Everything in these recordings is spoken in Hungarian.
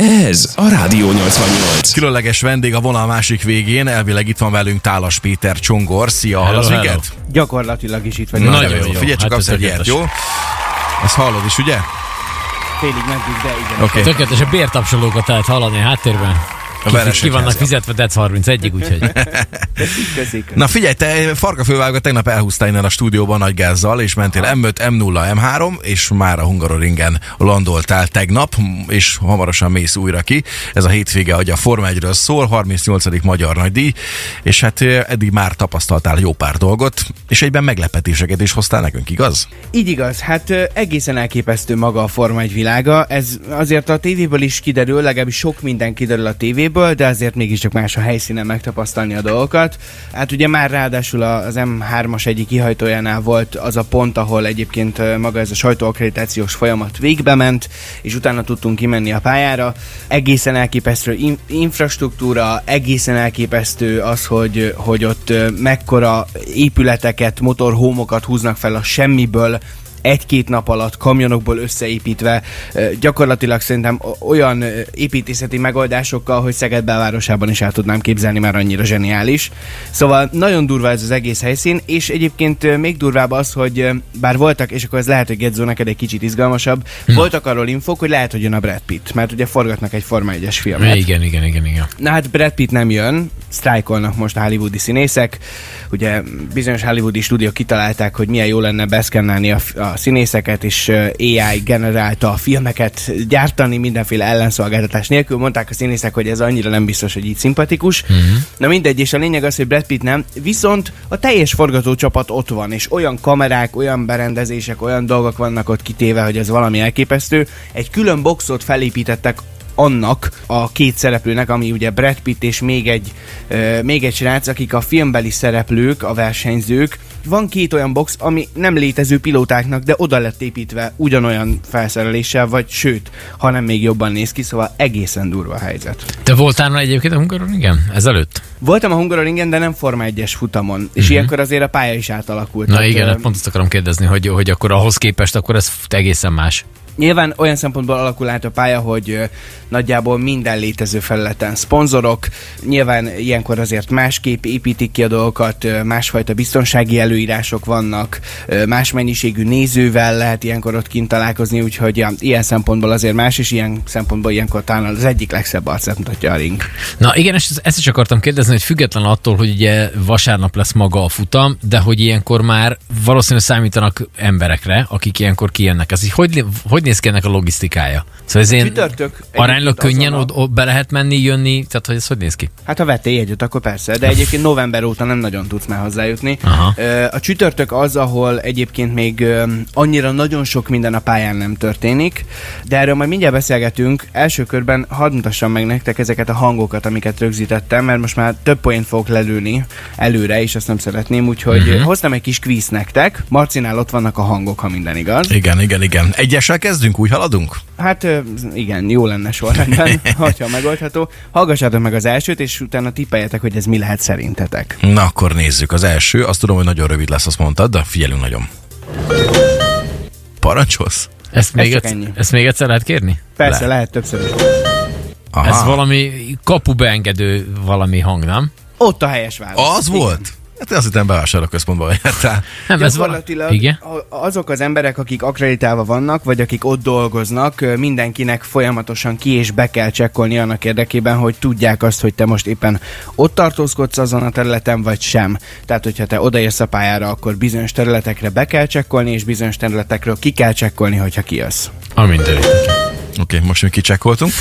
Ez a Rádió 88. Különleges vendég a vonal másik végén, elvileg itt van velünk Tálas Péter Csongor. Szia, hallasz minket? Gyakorlatilag is itt vagyok. Nagyon Nagyon jó. jó. Figyelj, csak Hát tökéletes. jó? Ezt hallod is, ugye? Félig meddig, de igen. Oké. Okay. Tökéletes, a bértapsolókat lehet hallani a háttérben. Ki, ki vannak fizetve DEC 31-ig, úgyhogy. Na figyelj, te Farka fővágó tegnap elhúztál innen a stúdióban nagy gázzal, és mentél M5, M0, M3, és már a Hungaroringen landoltál tegnap, és hamarosan mész újra ki. Ez a hétvége, hogy a Forma 1-ről szól, 38. Magyar Nagydíj, és hát eddig már tapasztaltál jó pár dolgot, és egyben meglepetéseket is hoztál nekünk, igaz? Így igaz, hát egészen elképesztő maga a Forma 1 világa. Ez azért a tévéből is kiderül, legalábbis sok minden kiderül a tévéből, de azért mégiscsak más a helyszínen megtapasztalni a dolgokat. Hát ugye már ráadásul az M3-as egyik kihajtójánál volt az a pont, ahol egyébként maga ez a sajtóakkreditációs folyamat végbe ment, és utána tudtunk kimenni a pályára. Egészen elképesztő in- infrastruktúra, egészen elképesztő az, hogy, hogy ott mekkora épületeket, motorhómokat húznak fel a semmiből, egy-két nap alatt kamionokból összeépítve, gyakorlatilag szerintem olyan építészeti megoldásokkal, hogy Szeged belvárosában is el tudnám képzelni, már annyira zseniális. Szóval nagyon durva ez az egész helyszín, és egyébként még durvább az, hogy bár voltak, és akkor ez lehet, hogy Gedzó neked egy kicsit izgalmasabb, voltak arról infók, hogy lehet, hogy jön a Brad Pitt, mert ugye forgatnak egy Forma 1-es filmet. igen, igen, igen, igen. Na hát Brad Pitt nem jön, sztrájkolnak most a hollywoodi színészek. Ugye bizonyos hollywoodi stúdiók kitalálták, hogy milyen jó lenne beszkennelni a, a színészeket, és AI generálta a filmeket gyártani mindenféle ellenszolgáltatás nélkül. Mondták a színészek, hogy ez annyira nem biztos, hogy így szimpatikus. Mhm. Na mindegy, és a lényeg az, hogy Brad Pitt nem. Viszont a teljes forgatócsapat ott van, és olyan kamerák, olyan berendezések, olyan dolgok vannak ott kitéve, hogy ez valami elképesztő. Egy külön boxot felépítettek annak a két szereplőnek, ami ugye Brad Pitt és még egy, ö, még egy srác, akik a filmbeli szereplők, a versenyzők. Van két olyan box, ami nem létező pilótáknak, de oda lett építve ugyanolyan felszereléssel, vagy sőt, hanem még jobban néz ki, szóval egészen durva a helyzet. Te voltál már egyébként a Hungaron, igen? Ezelőtt? Voltam a Hungaroringen, de nem Forma 1-es futamon, és uh-huh. ilyenkor azért a pálya is átalakult. Na Tehát, igen, ö, hát pont azt akarom kérdezni, hogy, hogy akkor ahhoz képest akkor ez egészen más. Nyilván olyan szempontból alakul át a pálya, hogy nagyjából minden létező felületen szponzorok, nyilván ilyenkor azért másképp építik ki a dolgokat, másfajta biztonsági előírások vannak, más mennyiségű nézővel lehet ilyenkor ott kint találkozni, úgyhogy ja, ilyen szempontból azért más, és ilyen szempontból ilyenkor talán az egyik legszebb arcát mutatja a ring. Na igen, és ezt is akartam kérdezni, hogy független attól, hogy ugye vasárnap lesz maga a futam, de hogy ilyenkor már valószínűleg számítanak emberekre, akik ilyenkor kijönnek. Ez így hogy, hogy néz ki ennek a logisztikája? Szóval ez én Csütörtök aránylag könnyen a- od, be lehet menni, jönni, tehát hogy ez hogy néz ki? Hát ha vettél egyet, akkor persze, de egyébként november óta nem nagyon tudsz már hozzájutni. Aha. A csütörtök az, ahol egyébként még annyira nagyon sok minden a pályán nem történik, de erről majd mindjárt beszélgetünk. Első körben hadd mutassam meg nektek ezeket a hangokat, amiket rögzítettem, mert most már több poént fogok lelőni előre, és azt nem szeretném, úgyhogy uh-huh. hoztam egy kis kvíz nektek. Marcinál ott vannak a hangok, ha minden igaz. Igen, igen, igen. Egyessel kezdünk, úgy haladunk? Hát igen, jó lenne sorrendben, hogyha megoldható. Hallgassátok meg az elsőt, és utána tippeljetek, hogy ez mi lehet szerintetek. Na akkor nézzük. Az első, azt tudom, hogy nagyon rövid lesz, azt mondtad, de figyelünk nagyon. Parancsolsz? Ezt még, csak egyszer, ennyi. ezt még egyszer lehet kérni? Persze, Le. lehet többször is. Aha. Ez valami kapubeengedő valami hang, nem? Ott a helyes válasz. Az Igen. volt? Hát azt hittem bevásárlóközpontban jártál. Nem, ez. Gyakorlatilag Igen? azok az emberek, akik akreditálva vannak, vagy akik ott dolgoznak, mindenkinek folyamatosan ki és be kell csekkolni annak érdekében, hogy tudják azt, hogy te most éppen ott tartózkodsz azon a területen, vagy sem. Tehát, hogyha te odaérsz a pályára, akkor bizonyos területekre be kell csekkolni, és bizonyos területekről ki kell csekkolni, hogyha kijössz. Amint. Oké, okay, most mi kicsekkoltunk.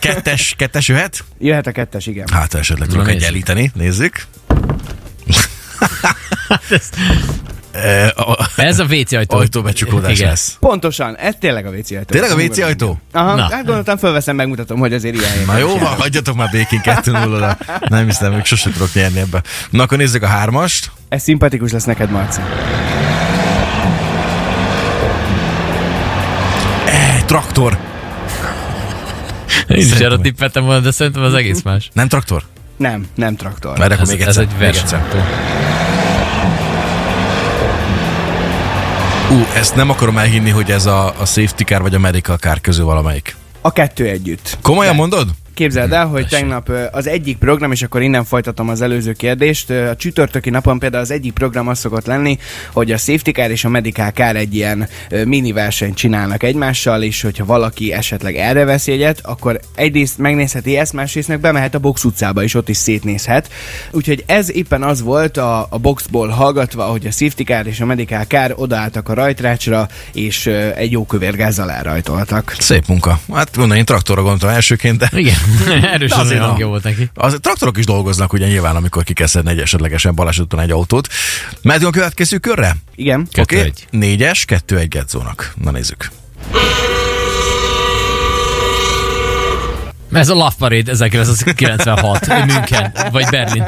Kettes, kettes jöhet? Jöhet a kettes, igen. Hát esetleg tudok egyenlíteni. Nézzük. A- Ez a WC ajtó. Ajtóbecsukódás Igen. lesz. Pontosan, ez tényleg a WC ajtó. Tényleg a WC ajtó? Aha, Na. hát gondoltam, fölveszem, megmutatom, hogy azért ilyen Na jó, van, hagyjatok már békén 2 0 Nem hiszem, még sose tudok nyerni ebbe. Na akkor nézzük a hármast. Ez szimpatikus lesz neked, Marci. Eh, traktor. Én is erre hogy- tippeltem volna, de szerintem az egész más. Nem traktor? Nem, nem traktor. Mert akkor Ez, még ez egyszer. egy még Ú, ezt nem akarom elhinni, hogy ez a, a safety car vagy a medical car közül valamelyik. A kettő együtt. Komolyan De- mondod? Képzeld el, hogy tegnap az egyik program, és akkor innen folytatom az előző kérdést, a csütörtöki napon például az egyik program az szokott lenni, hogy a Safety Car és a Medical Car egy ilyen mini versenyt csinálnak egymással, és hogyha valaki esetleg erre vesz jegyet, akkor egyrészt megnézheti ezt, másrészt meg bemehet a box utcába, és ott is szétnézhet. Úgyhogy ez éppen az volt a, a boxból hallgatva, hogy a Safety Car és a Medical Car odaálltak a rajtrácsra, és egy jó kövér gázzal elrajtoltak. Szép munka. Hát mondom, én traktorra gondoltam elsőként, de Igen, erős De az azért hangja volt neki. Az traktorok is dolgoznak ugye nyilván, amikor kikeszedne egy esetlegesen balesetben egy autót. Mehetünk a következő körre? Igen? Kettő Oké, egy. Négyes, kettő egy Gedzónak. Na nézzük. Ez a Love Parade 1996, München, vagy Berlin.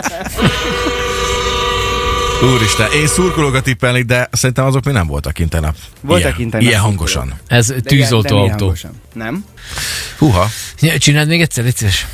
Úristen, én szurkolókat tippelni, de szerintem azok még nem voltak kint tegnap. Voltak ilyen, kint tegnap Ilyen hangosan. Ez tűzoltó autó. Nem? Húha. Csináld még egyszer, légy szíves.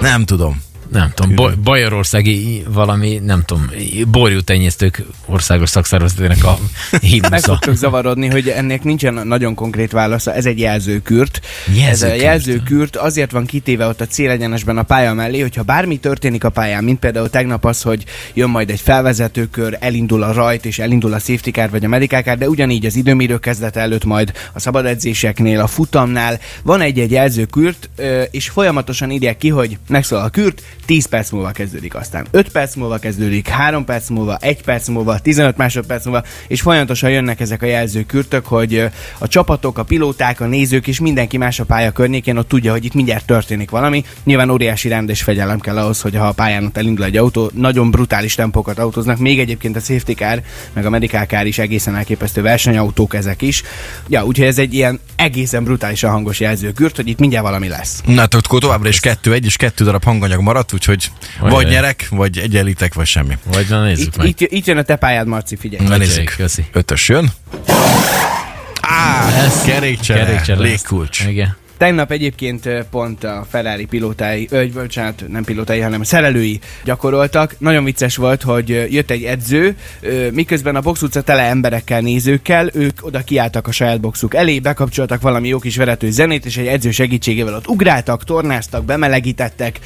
Nem tudom. Nem tudom, Baj- Bajorországi valami, nem tudom, borjú tenyésztők országos szakszervezetének a Meg himnusza. fogtok zavarodni, hogy ennek nincsen nagyon konkrét válasza, ez egy jelzőkürt. Ez a Jelzőkürt. jelzőkürt azért van kitéve ott a célegyenesben a pálya mellé, hogyha bármi történik a pályán, mint például tegnap az, hogy jön majd egy felvezetőkör, elindul a rajt és elindul a safety car vagy a medical car, de ugyanígy az időmérő kezdete előtt majd a szabad edzéseknél, a futamnál van egy-egy jelzőkürt, és folyamatosan írják ki, hogy megszólal a kürt, 10 perc múlva kezdődik, aztán 5 perc múlva kezdődik, 3 perc múlva, 1 perc múlva, 15 másodperc múlva, és folyamatosan jönnek ezek a jelzőkürtök, hogy a csapatok, a pilóták, a nézők és mindenki más a pálya környékén ott tudja, hogy itt mindjárt történik valami. Nyilván óriási rend és fegyelem kell ahhoz, hogy ha a pályán ott elindul egy autó, nagyon brutális tempókat autóznak, még egyébként a safety car, meg a medical car is egészen elképesztő versenyautók ezek is. Ja, úgyhogy ez egy ilyen egészen brutálisan hangos jelzőkürt, hogy itt mindjárt valami lesz. Na, akkor továbbra is kettő egy, és kettő darab hanganyag maradt, úgyhogy vagy Ajaj. nyerek, vagy egyenlítek, vagy semmi. Vagy na nézzük Itt, meg. itt, itt jön a te pályád, Marci, figyelj. Na nézzük. köszi. Ötös jön. Á, kerékcsere, kerékcsere légkulcs. Igen. Tegnap egyébként pont a Ferrari pilótái, ö, bocsánat, nem pilótái, hanem szerelői gyakoroltak. Nagyon vicces volt, hogy jött egy edző, miközben a box utca tele emberekkel, nézőkkel, ők oda kiálltak a saját boxuk elé, bekapcsoltak valami jó kis verető zenét, és egy edző segítségével ott ugráltak, tornáztak, bemelegítettek,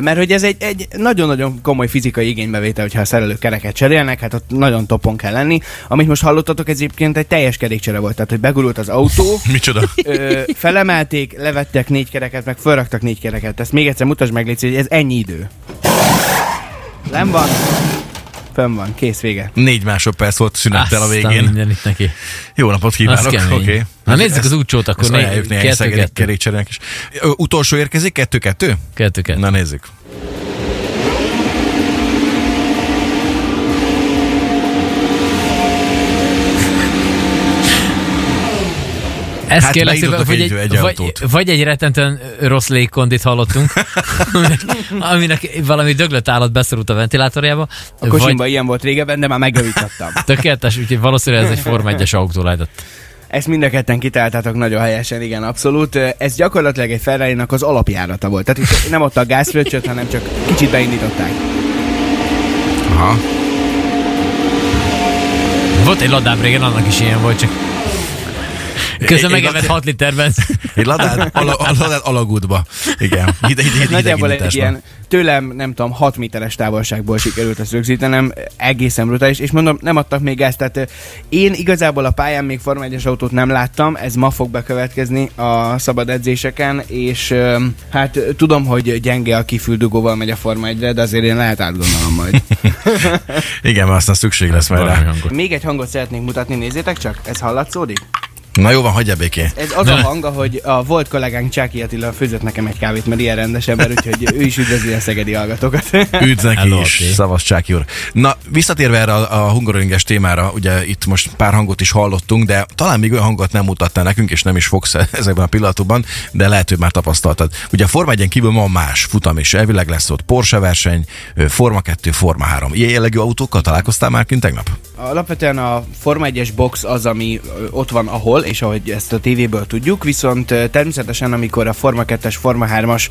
mert hogy ez egy, egy nagyon-nagyon komoly fizikai igénybevétel, hogyha a szerelők kereket cserélnek, hát ott nagyon topon kell lenni. Amit most hallottatok, ez egyébként egy teljes kerékcsere volt, tehát hogy begurult az autó, Micsoda? ö, felemelték, levettek négy kereket, meg felraktak négy kereket. Ezt még egyszer mutasd meg, Léci, hogy ez ennyi idő. Nem van. Fönn van, kész vége. Négy másodperc volt szünettel a végén. minden itt neki. Jó napot kívánok. Oké. Na nézzük az útcsót, akkor Ezt né- ajánljuk néhány kettő, kettő. is. Ö, Utolsó érkezik, kettő-kettő? Kettő, kettő. Na nézzük. Ez Hát kérlek szépen, vagy egy- egy, egy vagy, vagy egy rettentően rossz légkondit hallottunk, aminek, aminek valami döglött állat beszorult a ventilátorjába. A vagy kocsimban ilyen volt régebben, de már megjavítottam. tökéletes, úgyhogy valószínűleg ez egy Forma 1-es autó lehetett. Ezt mind a ketten kitaláltátok nagyon helyesen, igen, abszolút. Ez gyakorlatilag egy ferrari az alapjárata volt. Tehát itt nem ott a gázfröccsöt, hanem csak kicsit beindították. Aha. Volt egy ladám régen, annak is ilyen volt, csak közben megevett lad- 6 liter benzin. Egy ladád, ala, a ladád alagútba. Igen. Hide, hide, hide, Nagyjából egy ilyen tőlem, nem tudom, 6 méteres távolságból sikerült ezt rögzítenem, egészen brutális, és mondom, nem adtak még ezt, tehát én igazából a pályán még Forma 1-es autót nem láttam, ez ma fog bekövetkezni a szabad edzéseken, és hát tudom, hogy gyenge a kifüldugóval megy a Forma 1 de azért én lehet átgondolom majd. Igen, mert aztán szükség lesz majd rá. még egy hangot szeretnék mutatni, nézzétek csak, ez hallatszódik? Na jó van, hagyja békén. Ez az a hang, hogy a volt kollégánk Csáki Attila főzött nekem egy kávét, mert ilyen rendes ember, úgyhogy ő is üdvözli a szegedi hallgatókat. Üdv neki is, szavaz Csáki úr. Na, visszatérve erre a, a hungaroringes témára, ugye itt most pár hangot is hallottunk, de talán még olyan hangot nem mutattál nekünk, és nem is fogsz ezekben a pillanatokban, de lehet, hogy már tapasztaltad. Ugye a Forma 1 kívül ma más futam is, elvileg lesz ott Porsche verseny, Forma 2, Forma 3. Ilyen jellegű autókkal találkoztál már kint tegnap? Alapvetően a Forma 1-es box az, ami ott van ahol, és ahogy ezt a tévéből tudjuk, viszont természetesen amikor a Forma 2-es, Forma 3-as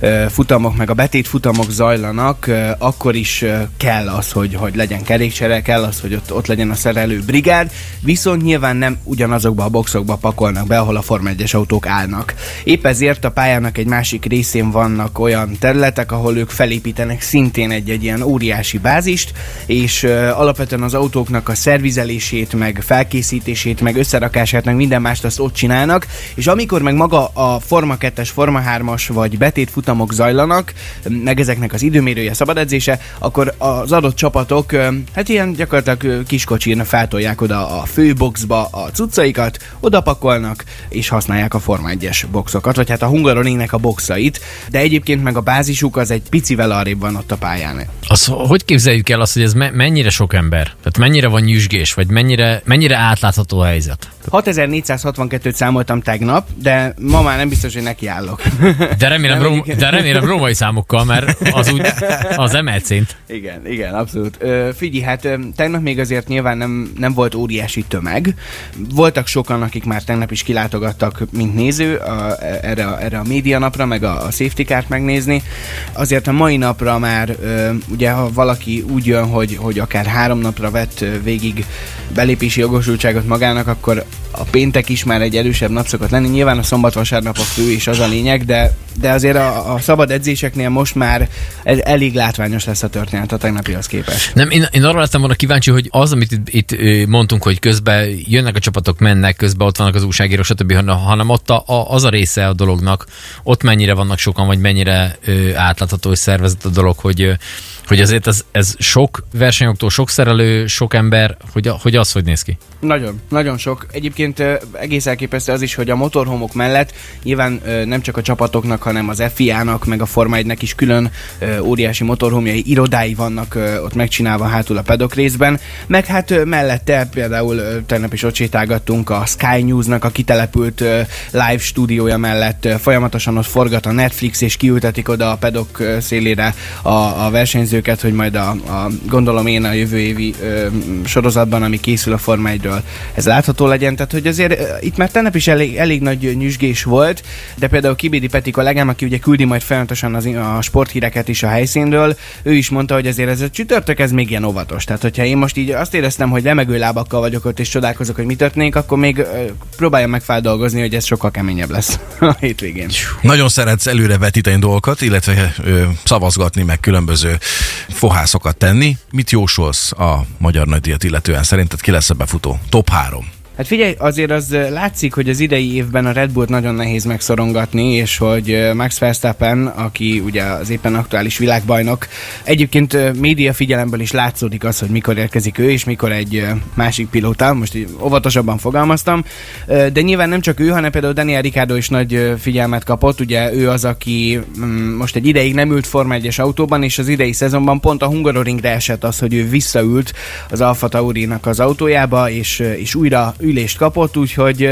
ö, futamok, meg a betét futamok zajlanak, akkor is kell az, hogy, hogy legyen kerékcsere, kell az, hogy ott, ott legyen a szerelő brigád, viszont nyilván nem ugyanazokba a boxokba pakolnak be, ahol a Forma 1-es autók állnak. Épp ezért a pályának egy másik részén vannak olyan területek, ahol ők felépítenek szintén egy-egy ilyen óriási bázist, és alapvetően az autóknak a szervizelését, meg felkészítését, meg összerakását, meg minden mást azt ott csinálnak, és amikor meg maga a Forma 2-es, Forma 3-as vagy betét futamok zajlanak, meg ezeknek az időmérője, szabad edzése, akkor az adott csapatok, hát ilyen gyakorlatilag ö, kiskocsin feltolják oda a főboxba a cuccaikat, oda pakolnak, és használják a Forma 1-es boxokat, vagy hát a Hungaroringnek a boxait, de egyébként meg a bázisuk az egy picivel arrébb van ott a pályán. Az, hogy képzeljük el azt, hogy ez me- mennyire sok ember? Tehát mennyire van nyüzsgés, vagy mennyire, mennyire átlátható a helyzet? 6462-t számoltam tegnap, de ma már nem biztos, hogy nekiállok. De remélem, Nem, rom- de remélem római számokkal, mert az úgy az emelt szint. Igen, igen, abszolút. Ö, figyelj, hát tegnap még azért nyilván nem, nem volt óriási tömeg. Voltak sokan, akik már tegnap is kilátogattak, mint néző a, erre, a- erre a média napra, meg a, a safety kárt megnézni. Azért a mai napra már, ö, ugye ha valaki úgy jön, hogy, hogy akár három napra vett végig belépési jogosultságot magának, akkor a péntek is már egy erősebb nap szokott lenni. Nyilván a szombat-vasárnap a fő és az a lényeg, de, de azért a, a szabad edzéseknél most már ez elég látványos lesz a történet a tegnapihoz képest. Nem, én, én arra lettem volna kíváncsi, hogy az, amit itt, itt mondtunk, hogy közben jönnek a csapatok, mennek, közben ott vannak az újságírók, stb., hanem- ott a, a, az a része a dolognak, ott mennyire vannak sokan, vagy mennyire ö, átlátható és szervezett a dolog, hogy, hogy azért ez, ez sok versenyoktól, sok szerelő, sok ember, hogy, a, hogy az hogy néz ki. Nagyon, nagyon sok. Egyébként egész elképesztő az is, hogy a motorhomok mellett nyilván nem csak a csapatoknak, hanem az FIA-nak, meg a Forma 1-nek is külön óriási motorhomjai, irodái vannak ott megcsinálva hátul a pedok részben, meg hát mellette például tegnap is ott sétálgattunk a Sky News-nak a kitelepült live stúdiója mellett, folyamatosan ott forgat a Netflix, és kiültetik oda a pedok szélére a, a versenyzőket, hogy majd a, a gondolom én a jövő évi ö, sorozatban, ami készül a Forma 1-ről, ez látható legyen. Tehát, hogy azért itt már tegnap is elég, elég nagy nyüzsgés volt, de például Kibédi Peti kollégám, aki ugye küldi majd folyamatosan az, a sporthíreket is a helyszínről, ő is mondta, hogy azért ez a csütörtök, ez még ilyen óvatos. Tehát, hogyha én most így azt éreztem, hogy lemegő lábakkal vagyok ott, és csodálkozok, hogy mi történik, akkor még próbáljam meg feldolgozni, hogy ez sokkal keményebb lesz a hétvégén. Nagyon szeretsz előre vetíteni dolgokat, illetve ö, szavazgatni, meg különböző fohászokat tenni. Mit jósolsz a magyar nagydíjat illetően? Szerinted ki lesz a befutó? Top 3. Hát figyelj, azért az látszik, hogy az idei évben a Red Bullt nagyon nehéz megszorongatni, és hogy Max Verstappen, aki ugye az éppen aktuális világbajnok, egyébként média figyelemből is látszódik az, hogy mikor érkezik ő, és mikor egy másik pilóta, most így óvatosabban fogalmaztam, de nyilván nem csak ő, hanem például Daniel Ricciardo is nagy figyelmet kapott, ugye ő az, aki mm, most egy ideig nem ült Forma 1-es autóban, és az idei szezonban pont a Hungaroringre esett az, hogy ő visszaült az Alfa Taurinak az autójába, és, és újra ülést kapott, úgyhogy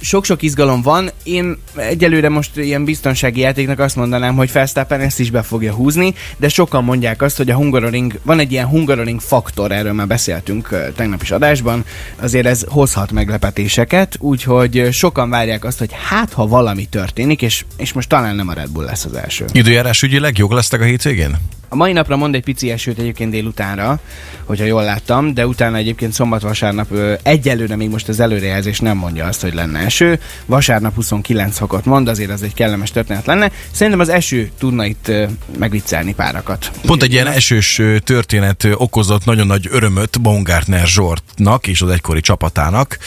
sok-sok izgalom van. Én egyelőre most ilyen biztonsági játéknak azt mondanám, hogy Verstappen ezt is be fogja húzni, de sokan mondják azt, hogy a Hungaroring, van egy ilyen Hungaroring faktor, erről már beszéltünk tegnap is adásban, azért ez hozhat meglepetéseket, úgyhogy sokan várják azt, hogy hát ha valami történik, és, és most talán nem a Red Bull lesz az első. Időjárás ügyileg jók lesznek a hétvégén? A mai napra mond egy pici esőt egyébként délutánra, hogyha jól láttam, de utána egyébként szombat-vasárnap egyelőre még most az előrejelzés nem mondja azt, hogy lenne eső. Vasárnap 29 fokot mond, azért az egy kellemes történet lenne. Szerintem az eső tudna itt megviccelni párakat. Pont egy ilyen esős történet okozott nagyon nagy örömöt Baumgartner Zsortnak és az egykori csapatának.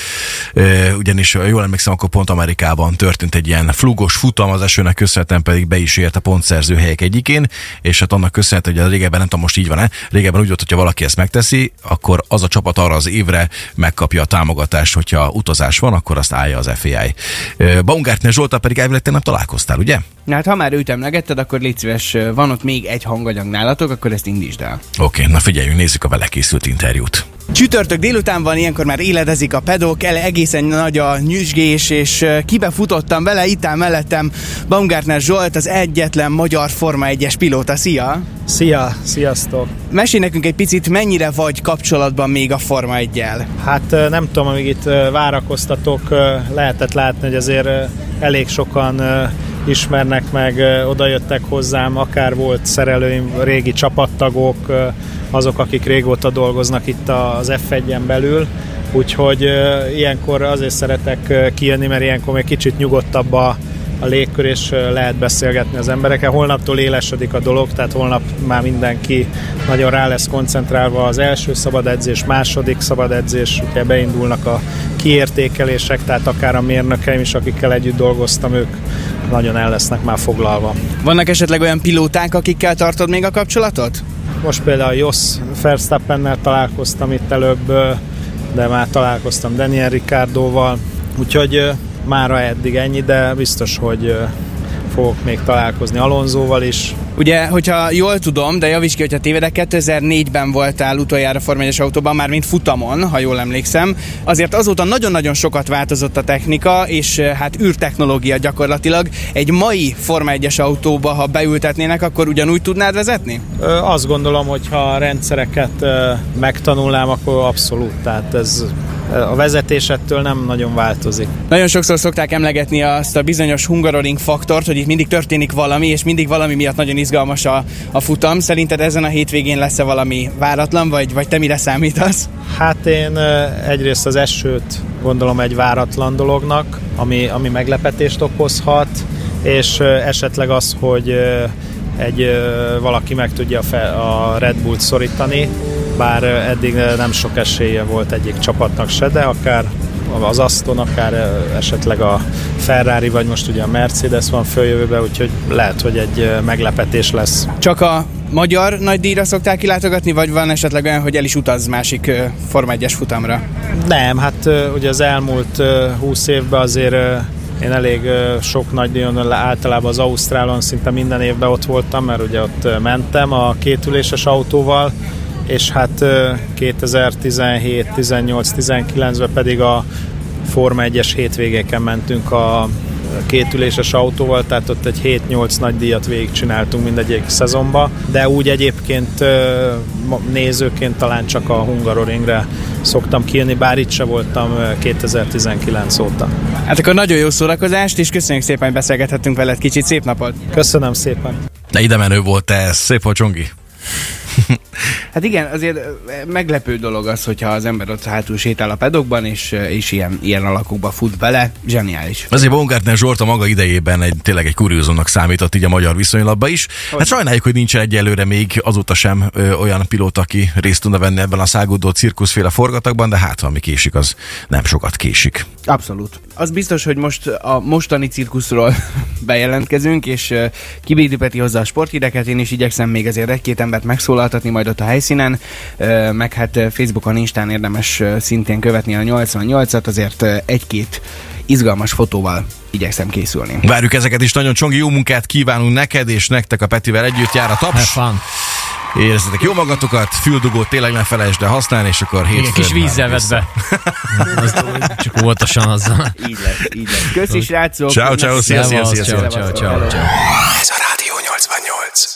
Ugyanis jól emlékszem, akkor pont Amerikában történt egy ilyen flugos futam, az esőnek köszönhetően pedig be is ért a pontszerző helyek egyikén, és hát annak köszönhető, hogy a régebben, nem tudom most így van-e, régebben úgy volt, hogyha valaki ezt megteszi, akkor az a csapat arra az évre megkapja a támogatást, hogyha utazás van, akkor azt állja az FAI. Baumgartner Zsoltal pedig elvileg tegnap találkoztál, ugye? Na hát ha már őt emlegetted, akkor légy szíves, van ott még egy hanganyag nálatok, akkor ezt indítsd el. Oké, na figyeljünk, nézzük a vele készült interjút. Csütörtök délután van, ilyenkor már éledezik a pedok, ele egészen nagy a nyüzsgés, és kibefutottam vele, itt áll mellettem Baumgartner Zsolt, az egyetlen magyar Forma 1-es pilóta. Szia! Szia, sziasztok! Mesélj nekünk egy picit, mennyire vagy kapcsolatban még a Forma 1-jel? Hát ö, nem tudom, amíg itt várakoztatok, lehetett látni, hogy azért elég sokan ismernek meg, oda jöttek hozzám, akár volt szerelőim, régi csapattagok, azok, akik régóta dolgoznak itt az F1-en belül, úgyhogy ilyenkor azért szeretek kijönni, mert ilyenkor még kicsit nyugodtabb a, a légkör, és lehet beszélgetni az emberekkel. Holnaptól élesedik a dolog, tehát holnap már mindenki nagyon rá lesz koncentrálva az első szabad edzés, második szabad edzés, ugye beindulnak a kiértékelések, tehát akár a mérnökeim is, akikkel együtt dolgoztam, ők nagyon el lesznek már foglalva. Vannak esetleg olyan pilóták, akikkel tartod még a kapcsolatot? Most például Jos Verstappennel találkoztam itt előbb, de már találkoztam Daniel Ricciardoval, úgyhogy mára eddig ennyi, de biztos, hogy fogok még találkozni Alonsoval is. Ugye, hogyha jól tudom, de javíts ki, hogyha tévedek, 2004-ben voltál utoljára Forma 1 autóban, már mint futamon, ha jól emlékszem. Azért azóta nagyon-nagyon sokat változott a technika, és eh, hát űrtechnológia gyakorlatilag. Egy mai Forma 1-es autóba, ha beültetnének, akkor ugyanúgy tudnád vezetni? Ö, Azt gondolom, hogy ha a rendszereket ö, megtanulnám, akkor abszolút. Tehát ez a vezetés ettől nem nagyon változik. Nagyon sokszor szokták emlegetni azt a bizonyos hungaroring faktort, hogy itt mindig történik valami, és mindig valami miatt nagyon izgalmas a, a futam. Szerinted ezen a hétvégén lesz-e valami váratlan, vagy, vagy te mire számítasz? Hát én egyrészt az esőt gondolom egy váratlan dolognak, ami, ami meglepetést okozhat, és esetleg az, hogy egy valaki meg tudja a Red Bullt szorítani, bár eddig nem sok esélye volt egyik csapatnak se, de akár az Aston, akár esetleg a Ferrari, vagy most ugye a Mercedes van följövőbe, úgyhogy lehet, hogy egy meglepetés lesz. Csak a magyar nagydíjra szokták kilátogatni, vagy van esetleg olyan, hogy el is utaz másik Forma 1-es futamra? Nem, hát ugye az elmúlt ö, 20 évben azért én elég sok nagy díjon, általában az Ausztrálon szinte minden évben ott voltam, mert ugye ott mentem a kétüléses autóval, és hát ö, 2017, 18, 19-ben pedig a Forma 1-es hétvégéken mentünk a kétüléses autóval, tehát ott egy 7-8 nagy díjat végigcsináltunk mindegyik szezonba, de úgy egyébként nézőként talán csak a Hungaroringre szoktam kijönni, bár itt se voltam ö, 2019 óta. Hát akkor nagyon jó szórakozást, és köszönjük szépen, hogy beszélgethettünk veled kicsit. Szép napot! Köszönöm szépen! De ide menő volt ez. Szép volt, Csongi. Hát igen, azért meglepő dolog az, hogyha az ember ott hátul sétál a pedokban, és, és ilyen, ilyen alakokba fut bele. Zseniális. Azért Baumgartner Zsolt a maga idejében egy, tényleg egy kuriózumnak számított így a magyar viszonylatban is. Hát sajnáljuk, hogy nincsen egyelőre még azóta sem ö, olyan pilóta, aki részt tudna venni ebben a száguldó cirkuszféle forgatagban, de hát ami késik, az nem sokat késik. Abszolút. Az biztos, hogy most a mostani cirkuszról bejelentkezünk, és Kibédi Peti hozza a sporthíreket, én is igyekszem még azért egy-két embert megszólaltatni majd ott a helyszínen, meg hát Facebookon, Instán érdemes szintén követni a 88-at, azért egy-két izgalmas fotóval igyekszem készülni. Várjuk ezeket is, nagyon Csongi, jó munkát kívánunk neked, és nektek a Petivel együtt jár a taps. Érezzetek jó magatokat, füldugót tényleg ne felejtsd el használni, és akkor hétfőn Igen, kis vízzel vedd be. Csak óvatosan azzal. Így lesz, így lesz. Köszi, srácok! Ciao, ciao, szia, szia, szia, szia. Ez a Rádió 88.